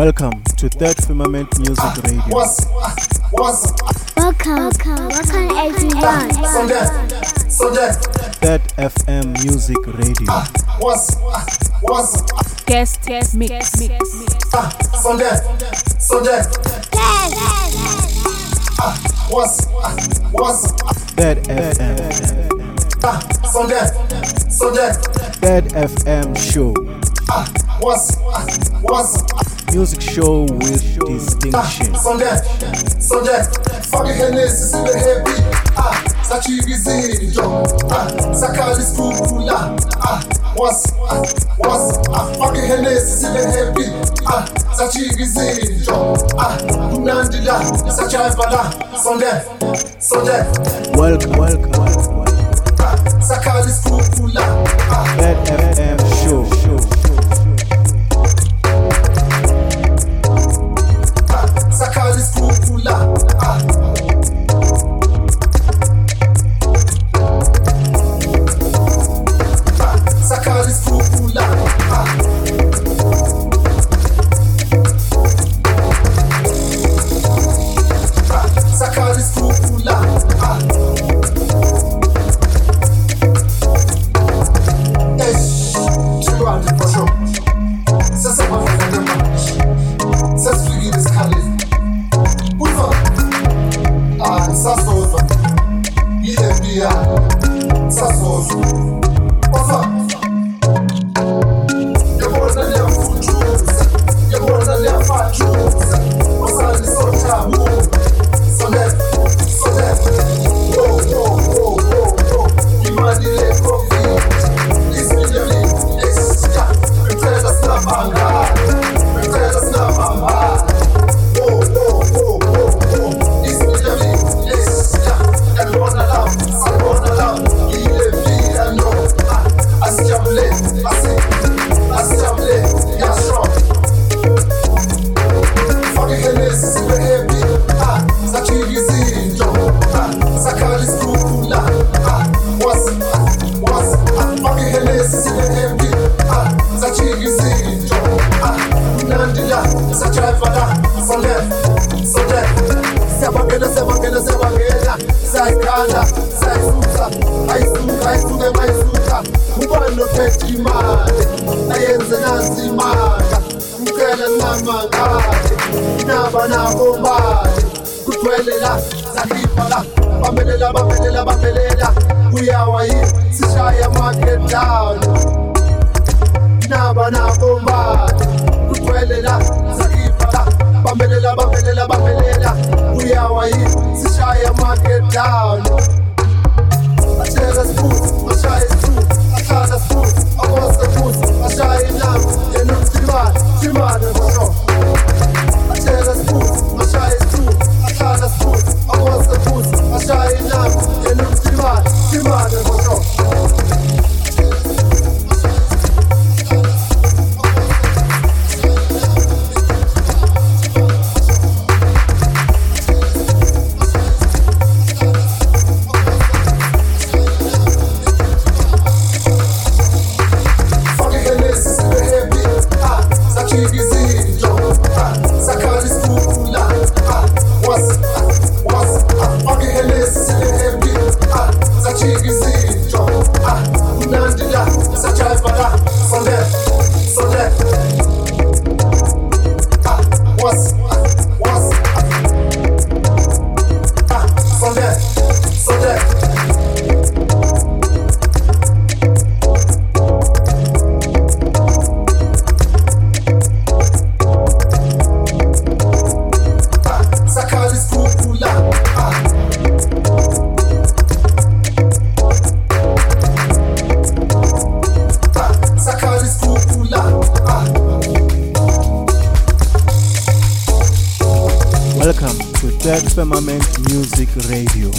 Welcome to Third Firmament Music Radio. Welcome, welcome, welcome everyone. Third FM Music Radio. Guest, guest, mix, guest, mix, mix. Subject, subject. Yes. What's, what's, Third FM. Subject, subject. Third FM show. Music show with distinction. sachikizinto sakhali isikhula fake ihenesi sibe happy sajika izinto kumnandi la sajaiva la sondela sondela welcome welcome, welcome. Sakali Skufula. Bad FM Show. show. save.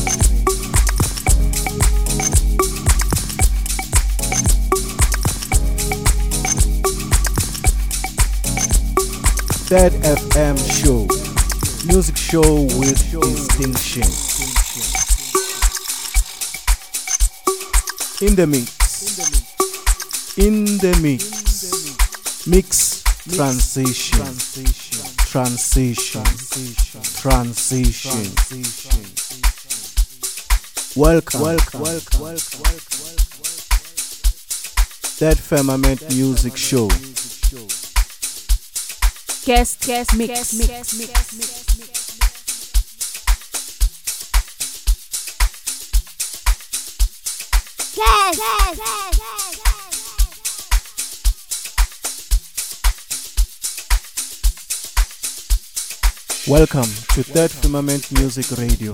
Third FM Show. Music show with distinction. In the mix. In the mix. Mix transition. Transition. Transition. Transition. Welcome, welcome, welcome, welcome, welcome. Third Firmament Music Show. Guest, guest, mix, mix, mix, mix, mix. mix. Yes, mix. Welcome to Third Firmament Music Radio.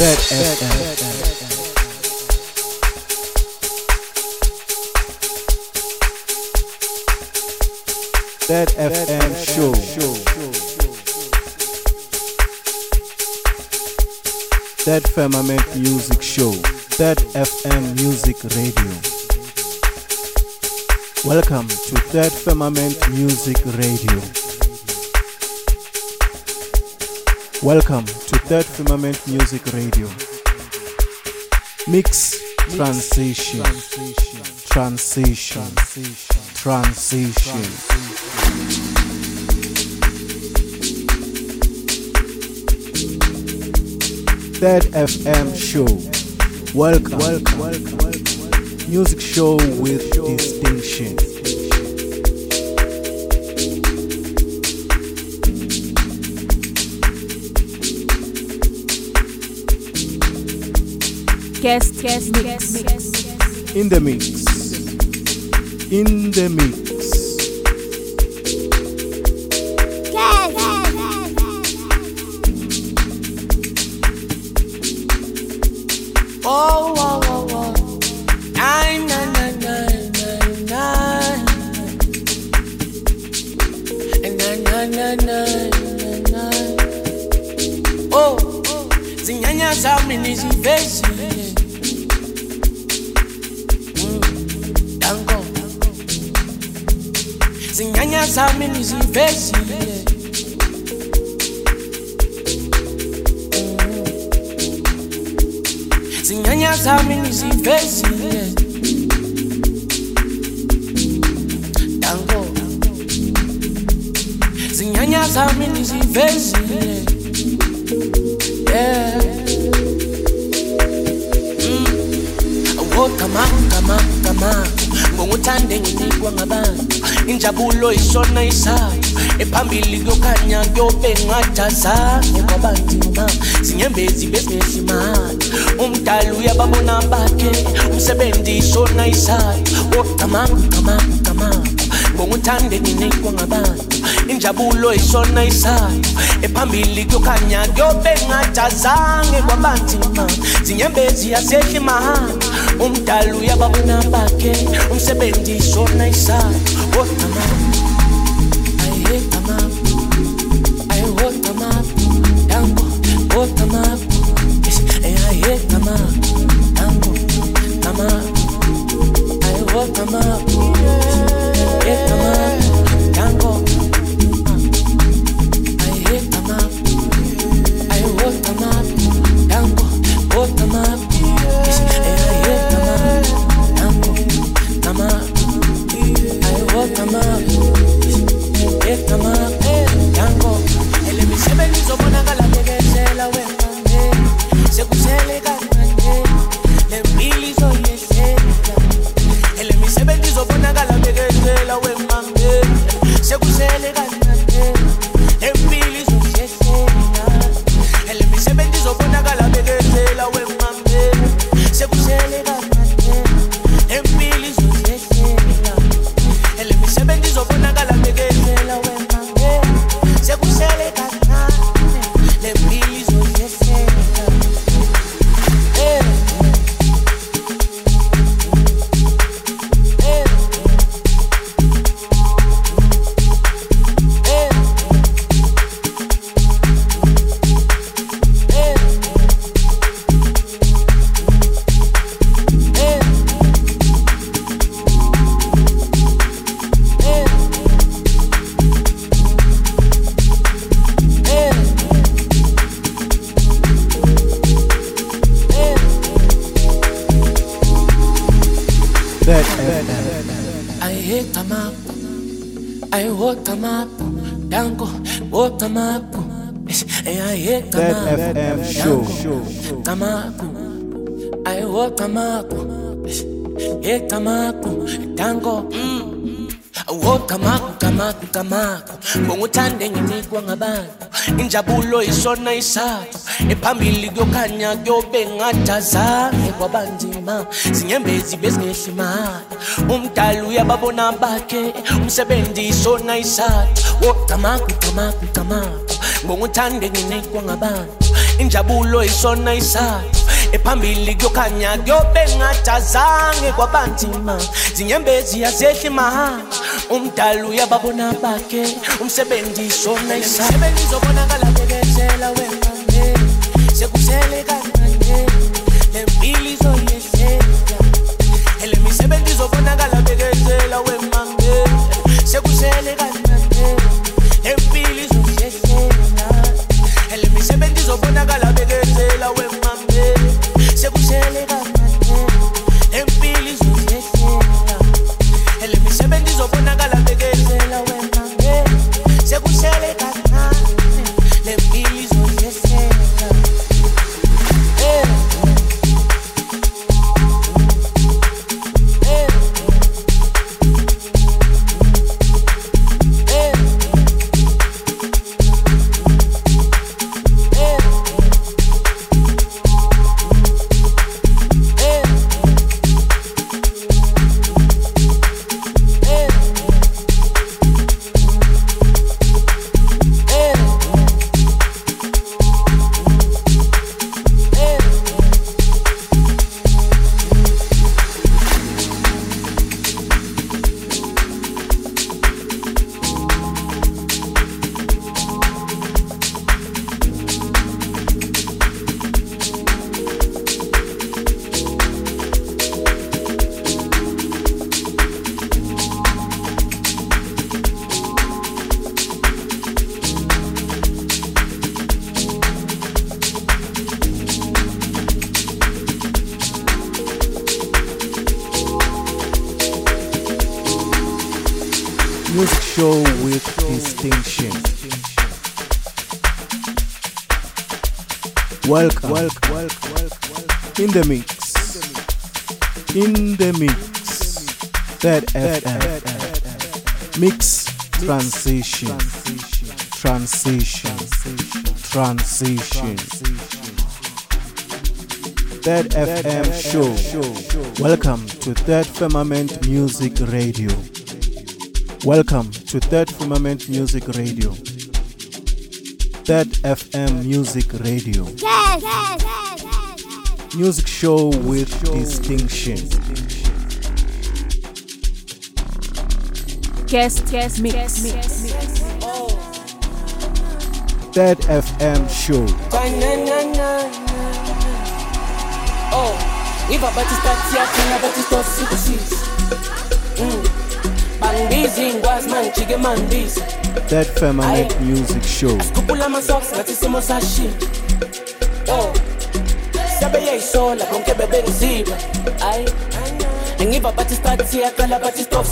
Third FM. Third FM show. Third Firmament Music Show. Third FM Music Radio. Welcome to Third Firmament Music Radio. Welcome Third Firmament Music Radio. Mix transition. Transition. Transition. Third FM show. Welcome. Welcome. Welcome. Music show with distinction. Guest, guest, mix. In the mix. In the mix. injabulo ishona isathu ephambili kuyokhanya kuyobe ngajazana ngoba nzima zinyembezi bebezimana umdala uyababona bakhe. Umsebenzi ishona isathu oh, woqamanga uqamanga uqamanga ngokuthande ninikwa ngabantu injabulo ishona isathu ephambili kuyokhanya kuyobe ngajazange kwabanzima. Zinyembezi yasehla imahana umdala uyababona bakhe. Umsebenzi ishona isathu gosto. yegamako dangoba wogamako gamako gamako ngokuthande nginikwa ngabantu. Injabulo isona isapho ephambili kuyokhanya kuyobe ngadazange kwabanzima. Zinyembezi bezingehli imali. Umdala uyababona bakhe. Umsebenzi isona isapho wogamako gamako gamako ngokuthande nginikwa ngabantu. Injabulo isona isapho ephambili kuyokhanya kuyobe ngadazange kwabanzima. Zinyembezi yazehli mahhala umdali uyababona bakhe umsebenzi isona isasebenzi izobonakala bekezela wemane sekusele kancane lempilo izoyehlela ele misebenzi izobonakala Music show with distinction. Welcome. In the mix. In the mix. Third FM. Mix transition. Transition. Transition. Third FM show. Welcome to Third Firmament Music Radio. Welcome to Third Firmament Music Radio. Third FM Music Radio. Yes. yes, yes, yes. Music show with distinction. Guest, guest, mix, mix, mix. Third FM show. Oh, iva batistati yakhona batistosikusis bangibizi ngikwazi mangijike mm. mangibizi Third Firmament Music Show. bathi start siyaqala bathi stop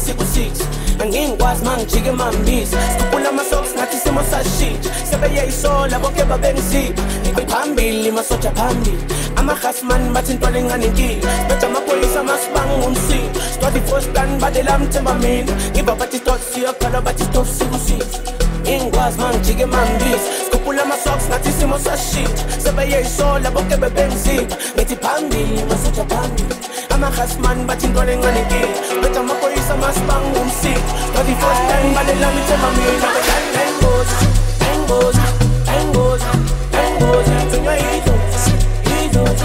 angingikwazi uma ngijike emambisa sikhuphula amasoks ngathi isimo sashintsha. Sebeyayisola bonke babengizipha. Ngiphambili masoja phambili. Amahasmani bathi intwala encane inkinga bethi amapholisa amasibanga ngumsila stwadi fostan badela mthemba mina. Ngibabatistof siyokhala bathi stof sikusitha ingwazi mangijike mambisa sikhuphula ama-soks ngathi isimo sashintsha. Sebeyeyi sola bonke bebenzipha ngithi phambili masuja phambili. Amahasmani bathi intwana encane inkinga beda amaphoyisa masibanga umsika bathi first time balelami ithemba mina ayingozi ayingozi ayingozi ayingozi thunywa yidlozi yidlozi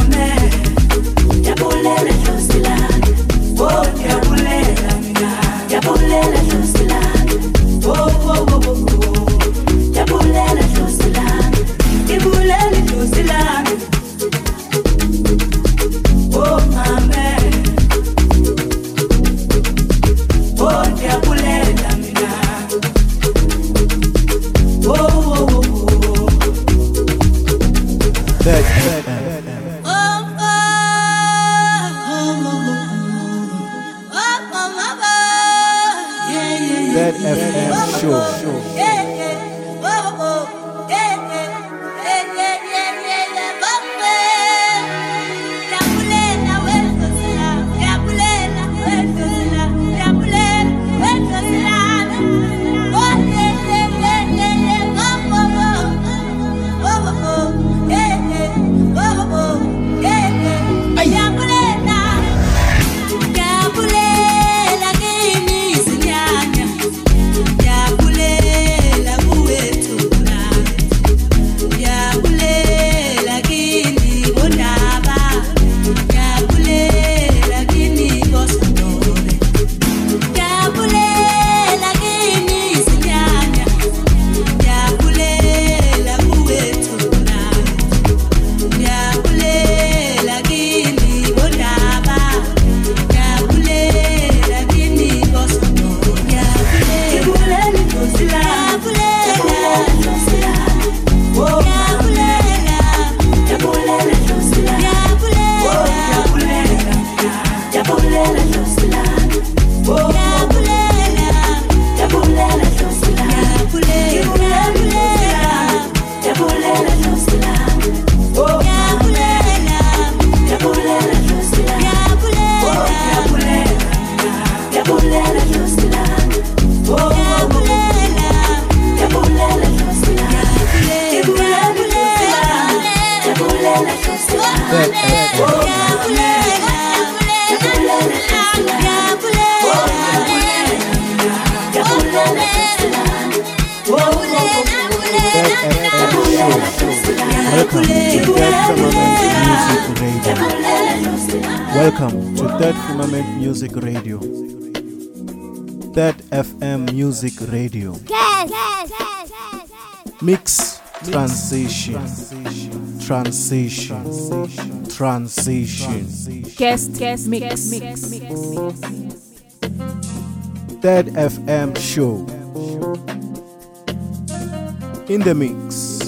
Music Radio. Mix transition. Transition. Transition. Guest, guest, mix, mix, mix. Third FM show. In the mix.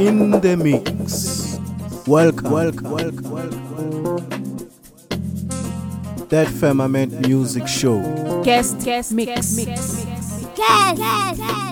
In the mix. Welcome. Welcome. Welcome. Welcome. Third Firmament Music Show. Guest, guest, mix, mix, mix. Music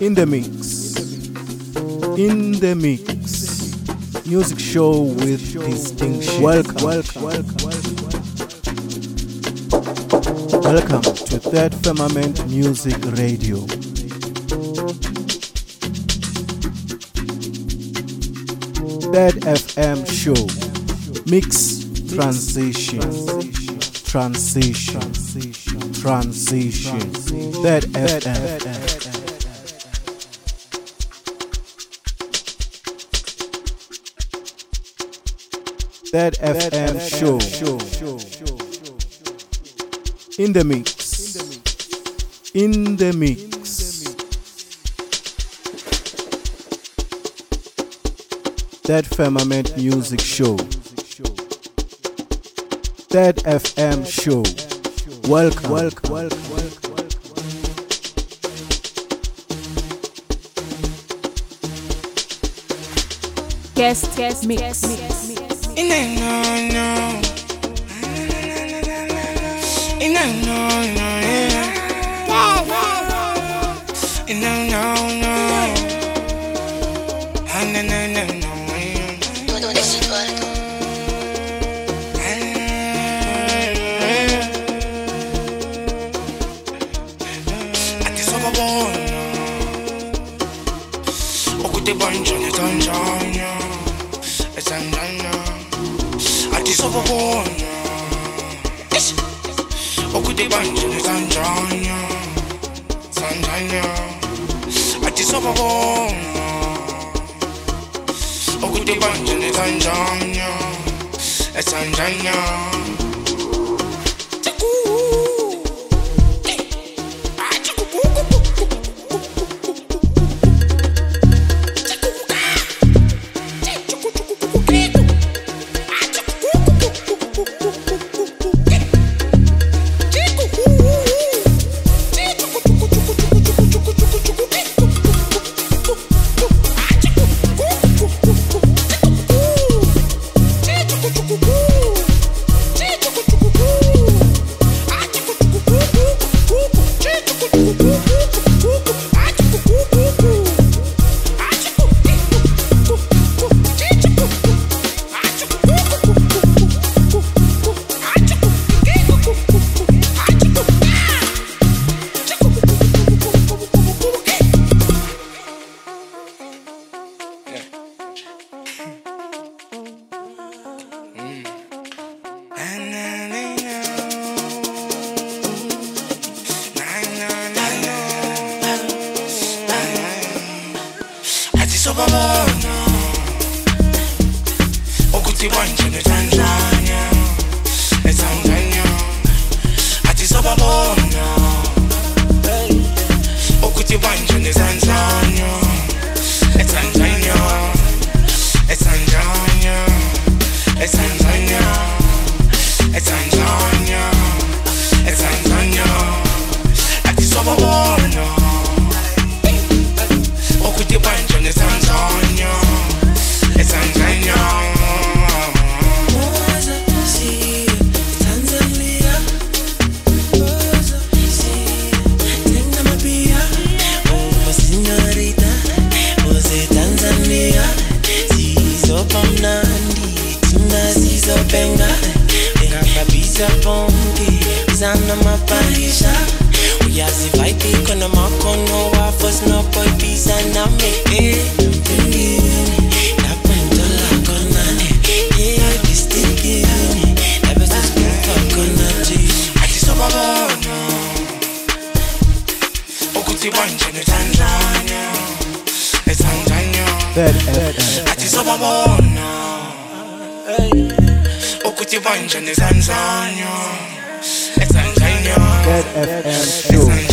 In the mix. In the mix. Music show with distinction. Welcome. Welcome. Welcome. To Third Firmament Music Radio. Third FM show. Mix transition. Transition. Transition. Third FM. Third FM show. In the mix. In the mix. Third Firmament Music Show. Third FM show. Welcome. Welcome. Welcome. Guest, guest, mix, mix, Okute banjo ne tanjo, no mix. Okude banje ne sanjanya Sanjanya Ati sopa bona Okude banje ne sanjanya Sanjanya Zana mapanisha uyazivaiti kona makono wafos no boy pisa na me eh Mtengini, napenda kona yeah this thinking Never just go for kona cheese Ati sopa bona Okuti banje ne Tanzania Sopa bona ne Tanzania Tanzania Third FM show.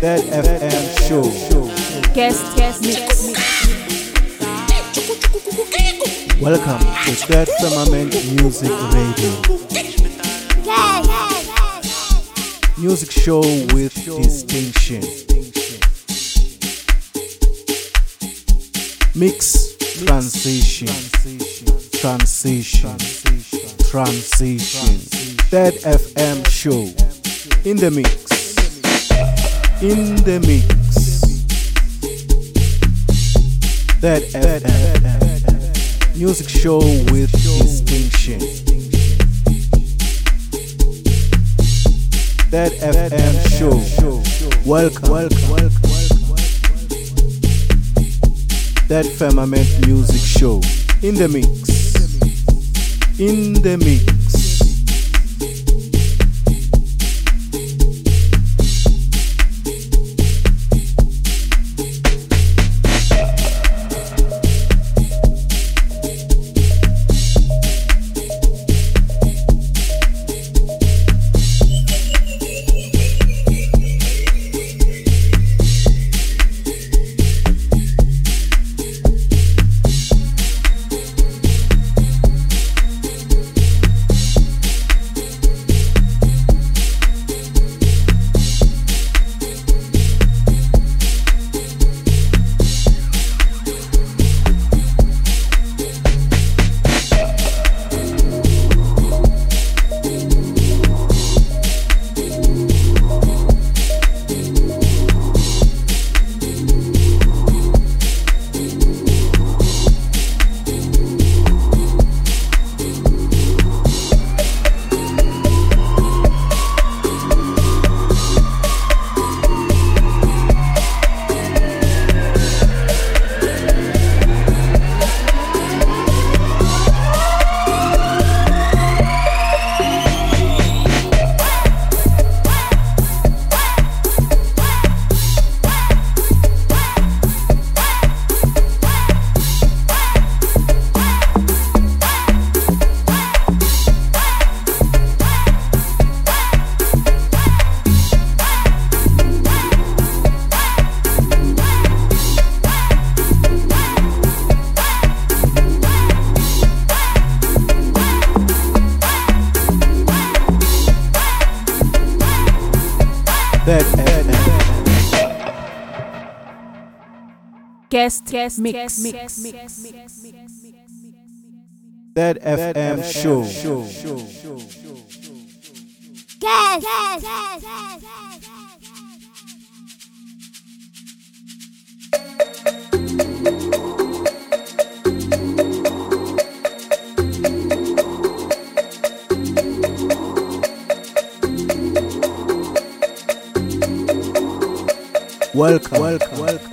Third FM. Show. Guest, guest, mix. Welcome to Third Firmament Music Radio. Music show with distinction. Mix transition. Transition. Transition. Third FM show. In the mix. In the mix. Third FM. Music show with distinction. Third FM show. Welcome, welcome, welcome, welcome. Third Firmament Music Show. In the mix. In the mix. Guest, guest, mix, mix, mix, mix. Third FM show. Welcome, welcome, welcome, welcome.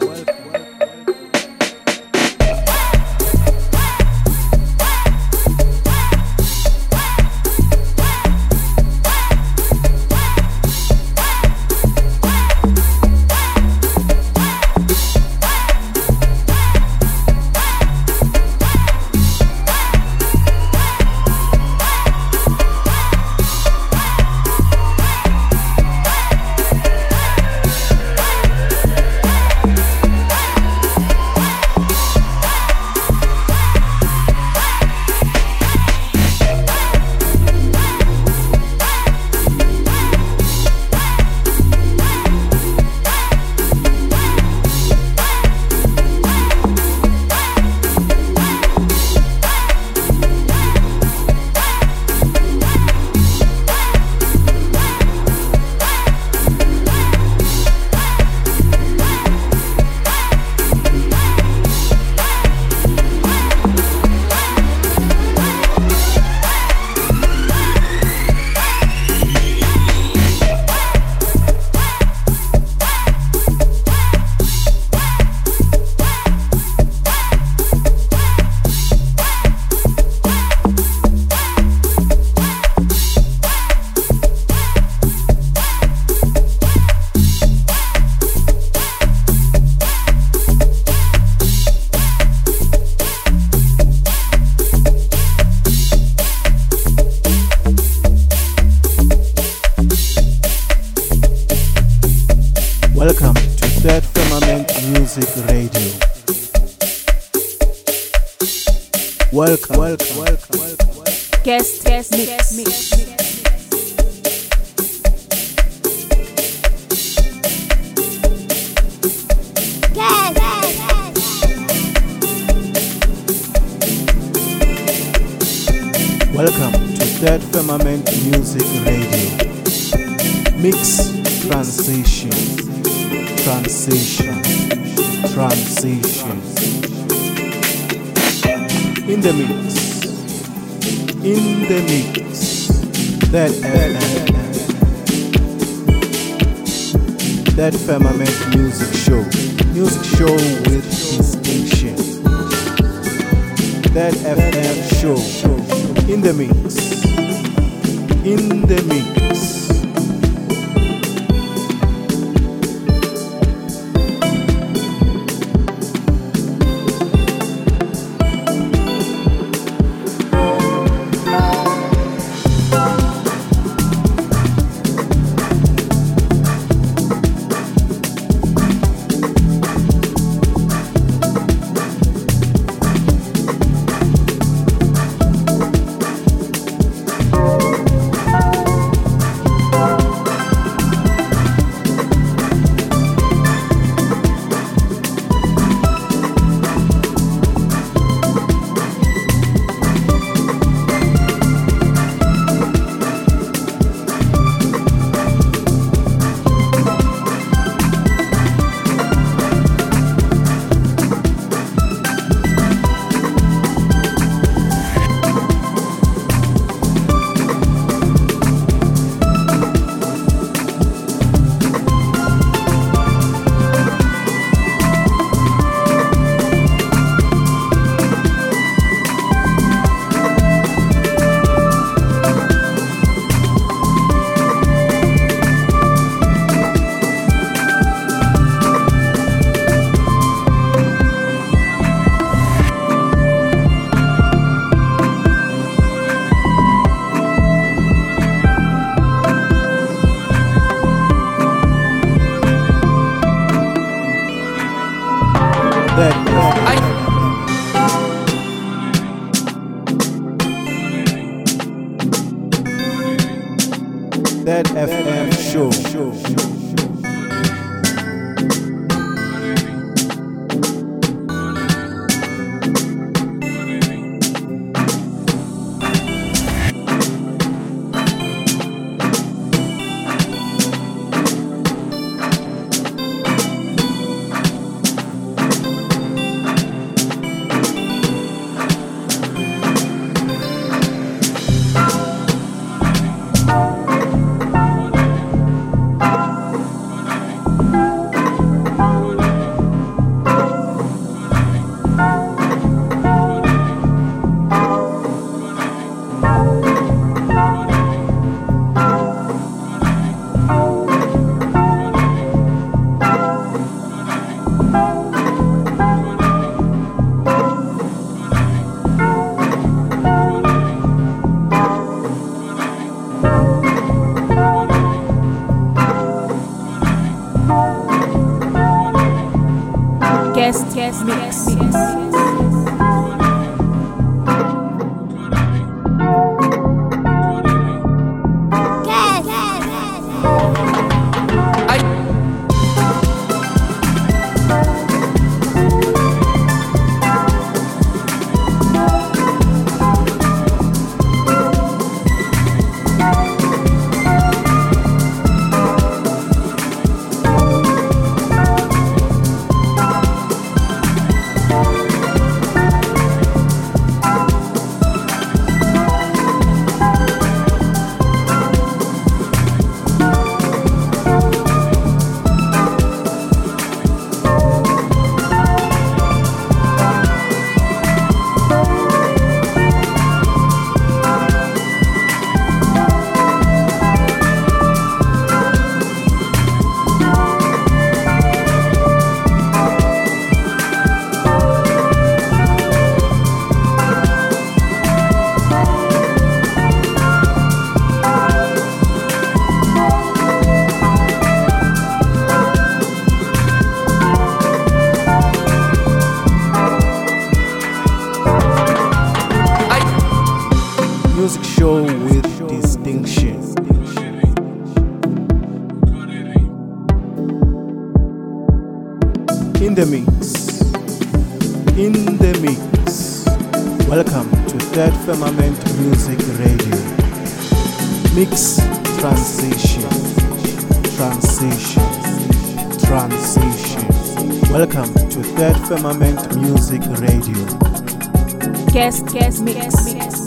podcast mix. mix.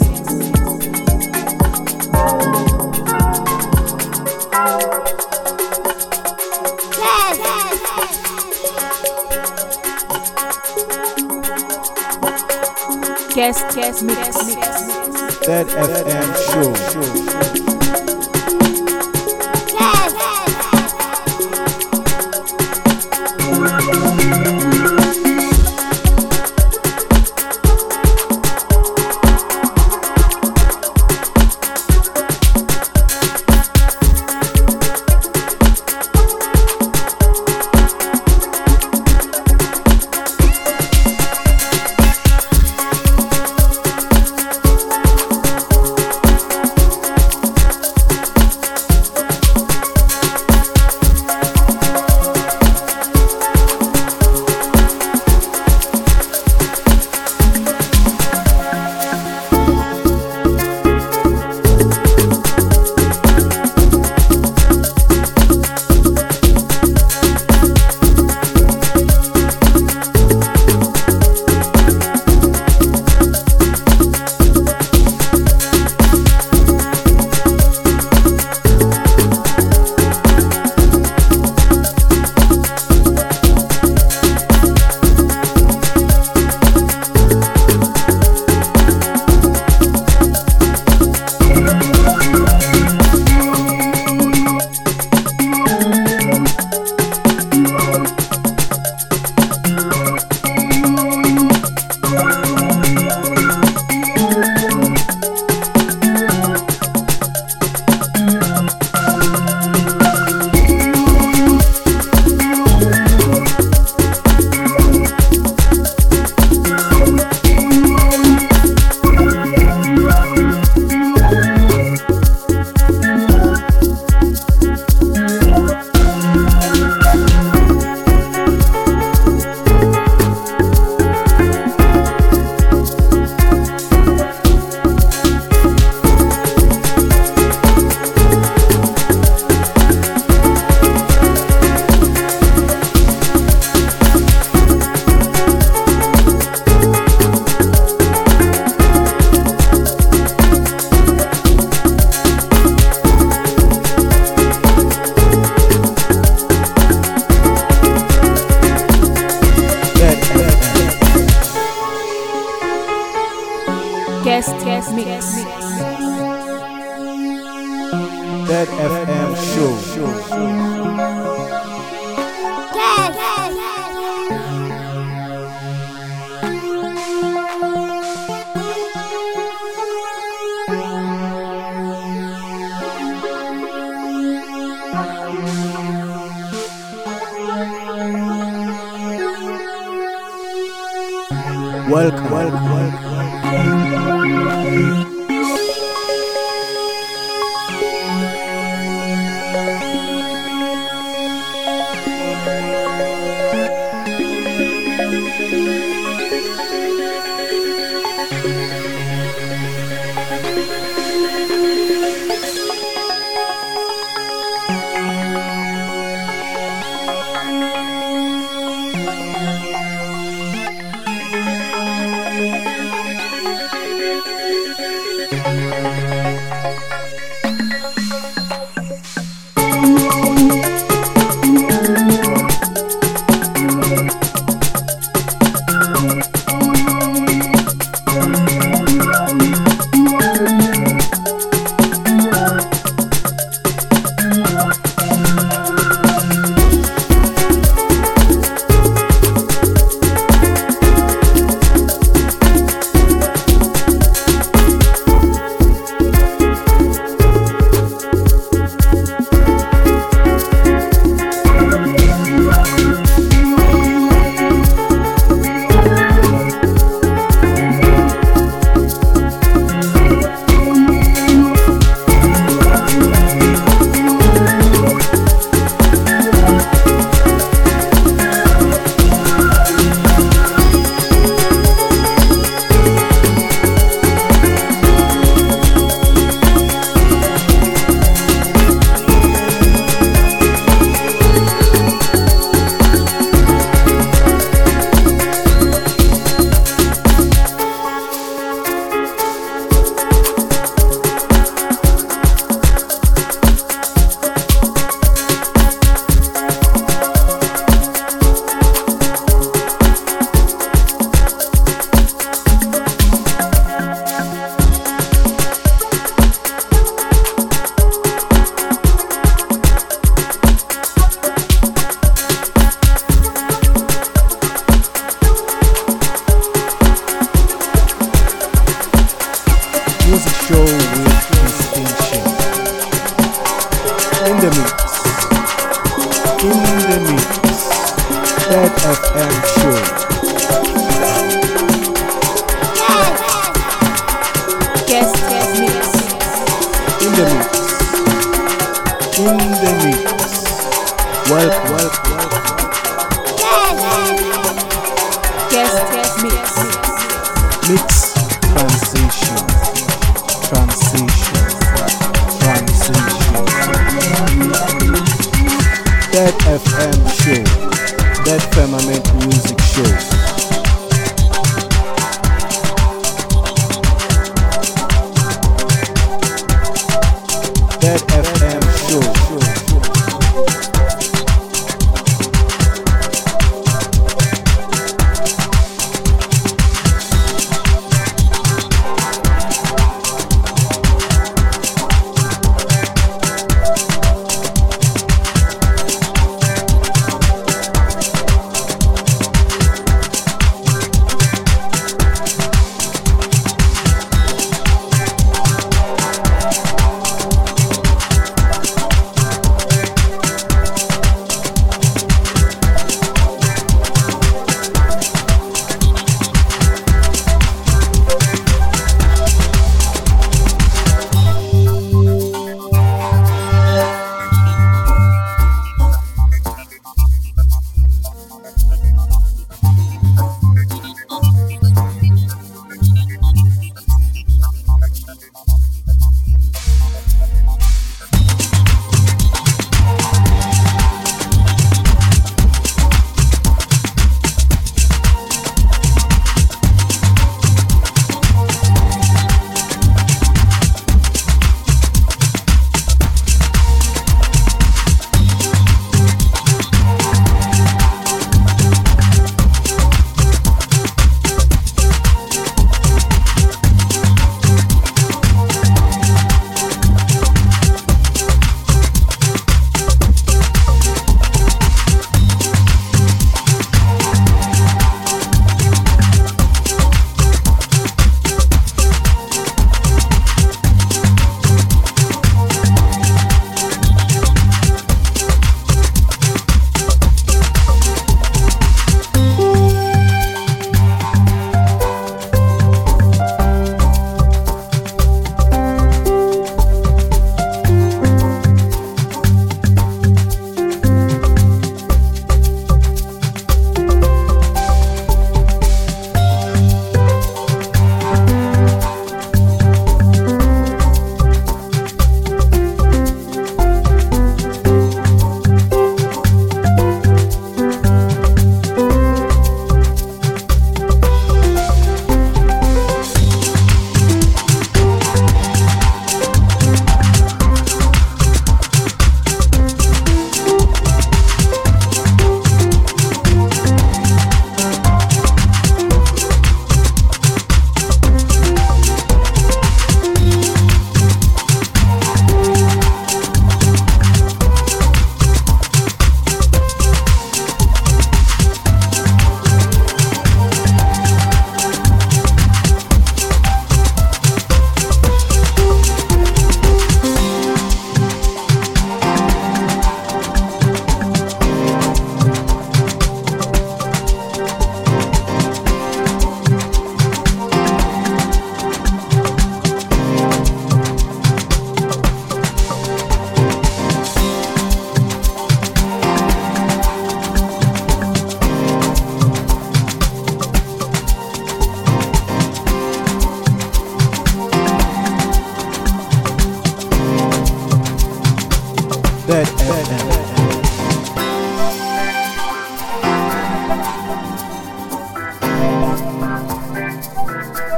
Guest, guest, mix, mix. Third FM show. show.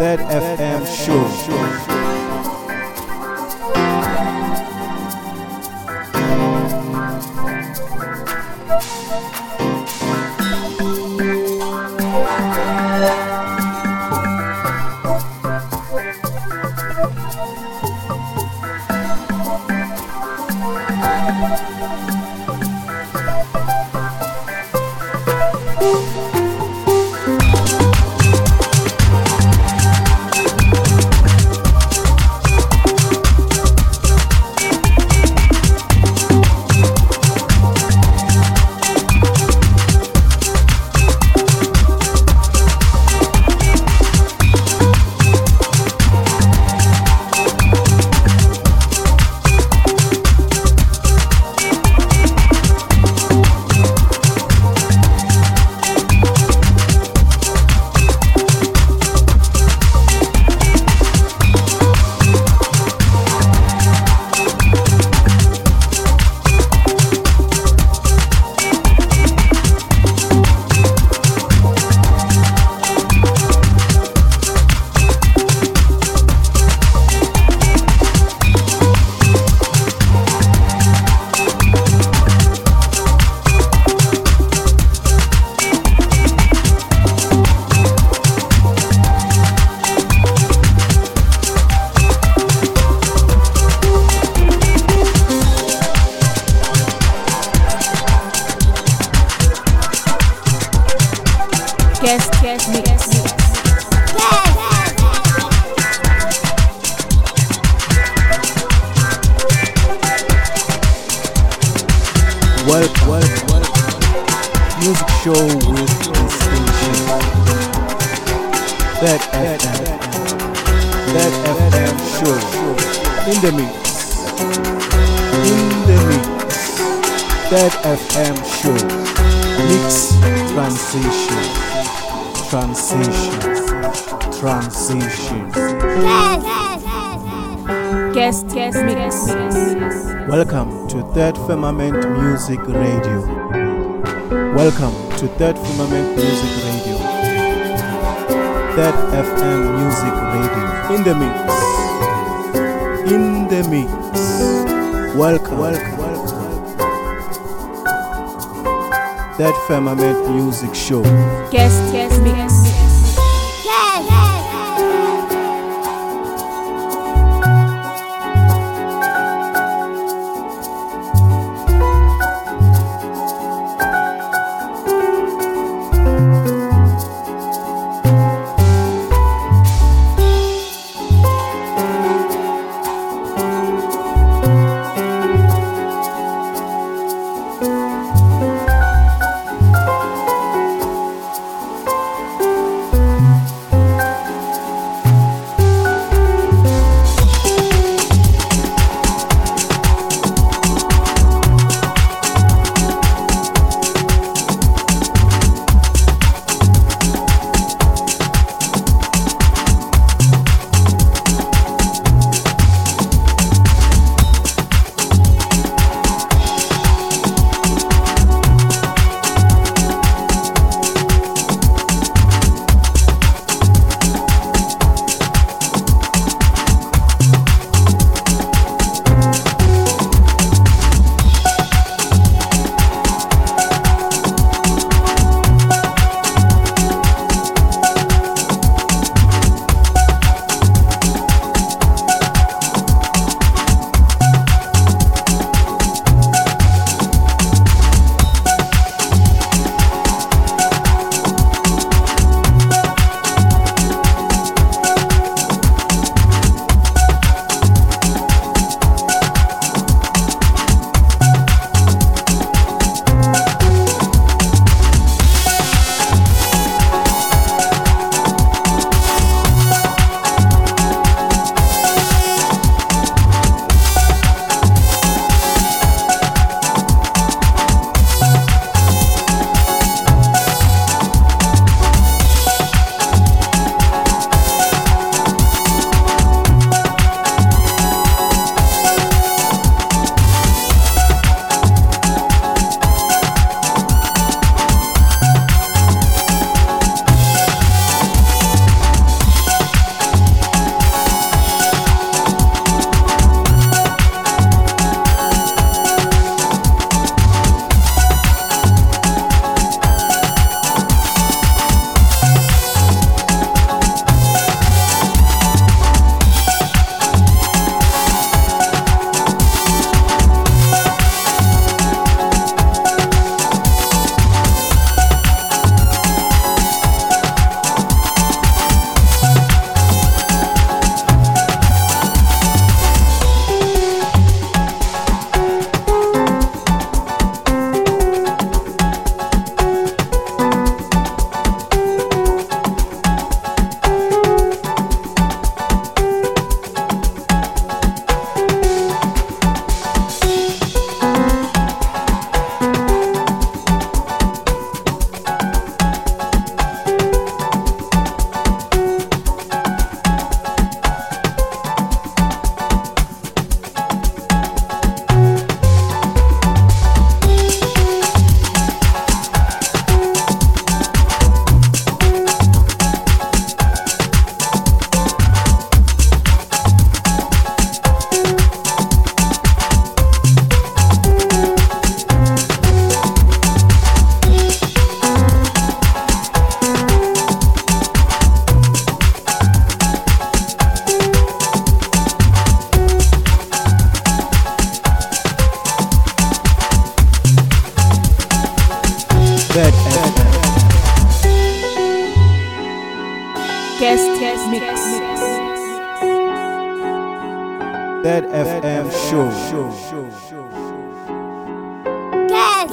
Third FM show. Transition. Transition. Transition. Guest, guest, mix. Welcome to Third Firmament Music Radio. Welcome to Third Firmament Music Radio. Third FM Music Radio. In the mix. In the mix. Welcome. Welcome. Third Firmament Music Show. Guest, guest, mix. Third FM show. Yes.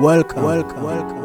Welcome, welcome, welcome.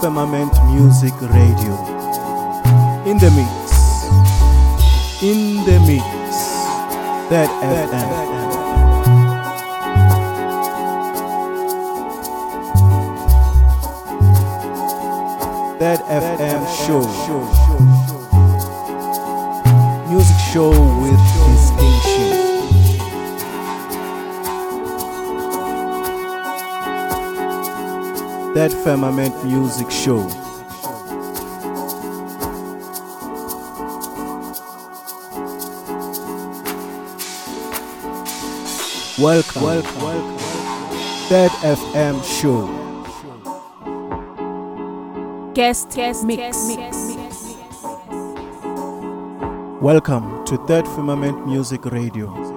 To Third Firmament Music Show. Welcome, welcome, welcome. Third FM Show. Guest, guest mix. Welcome to Third Firmament Music Radio.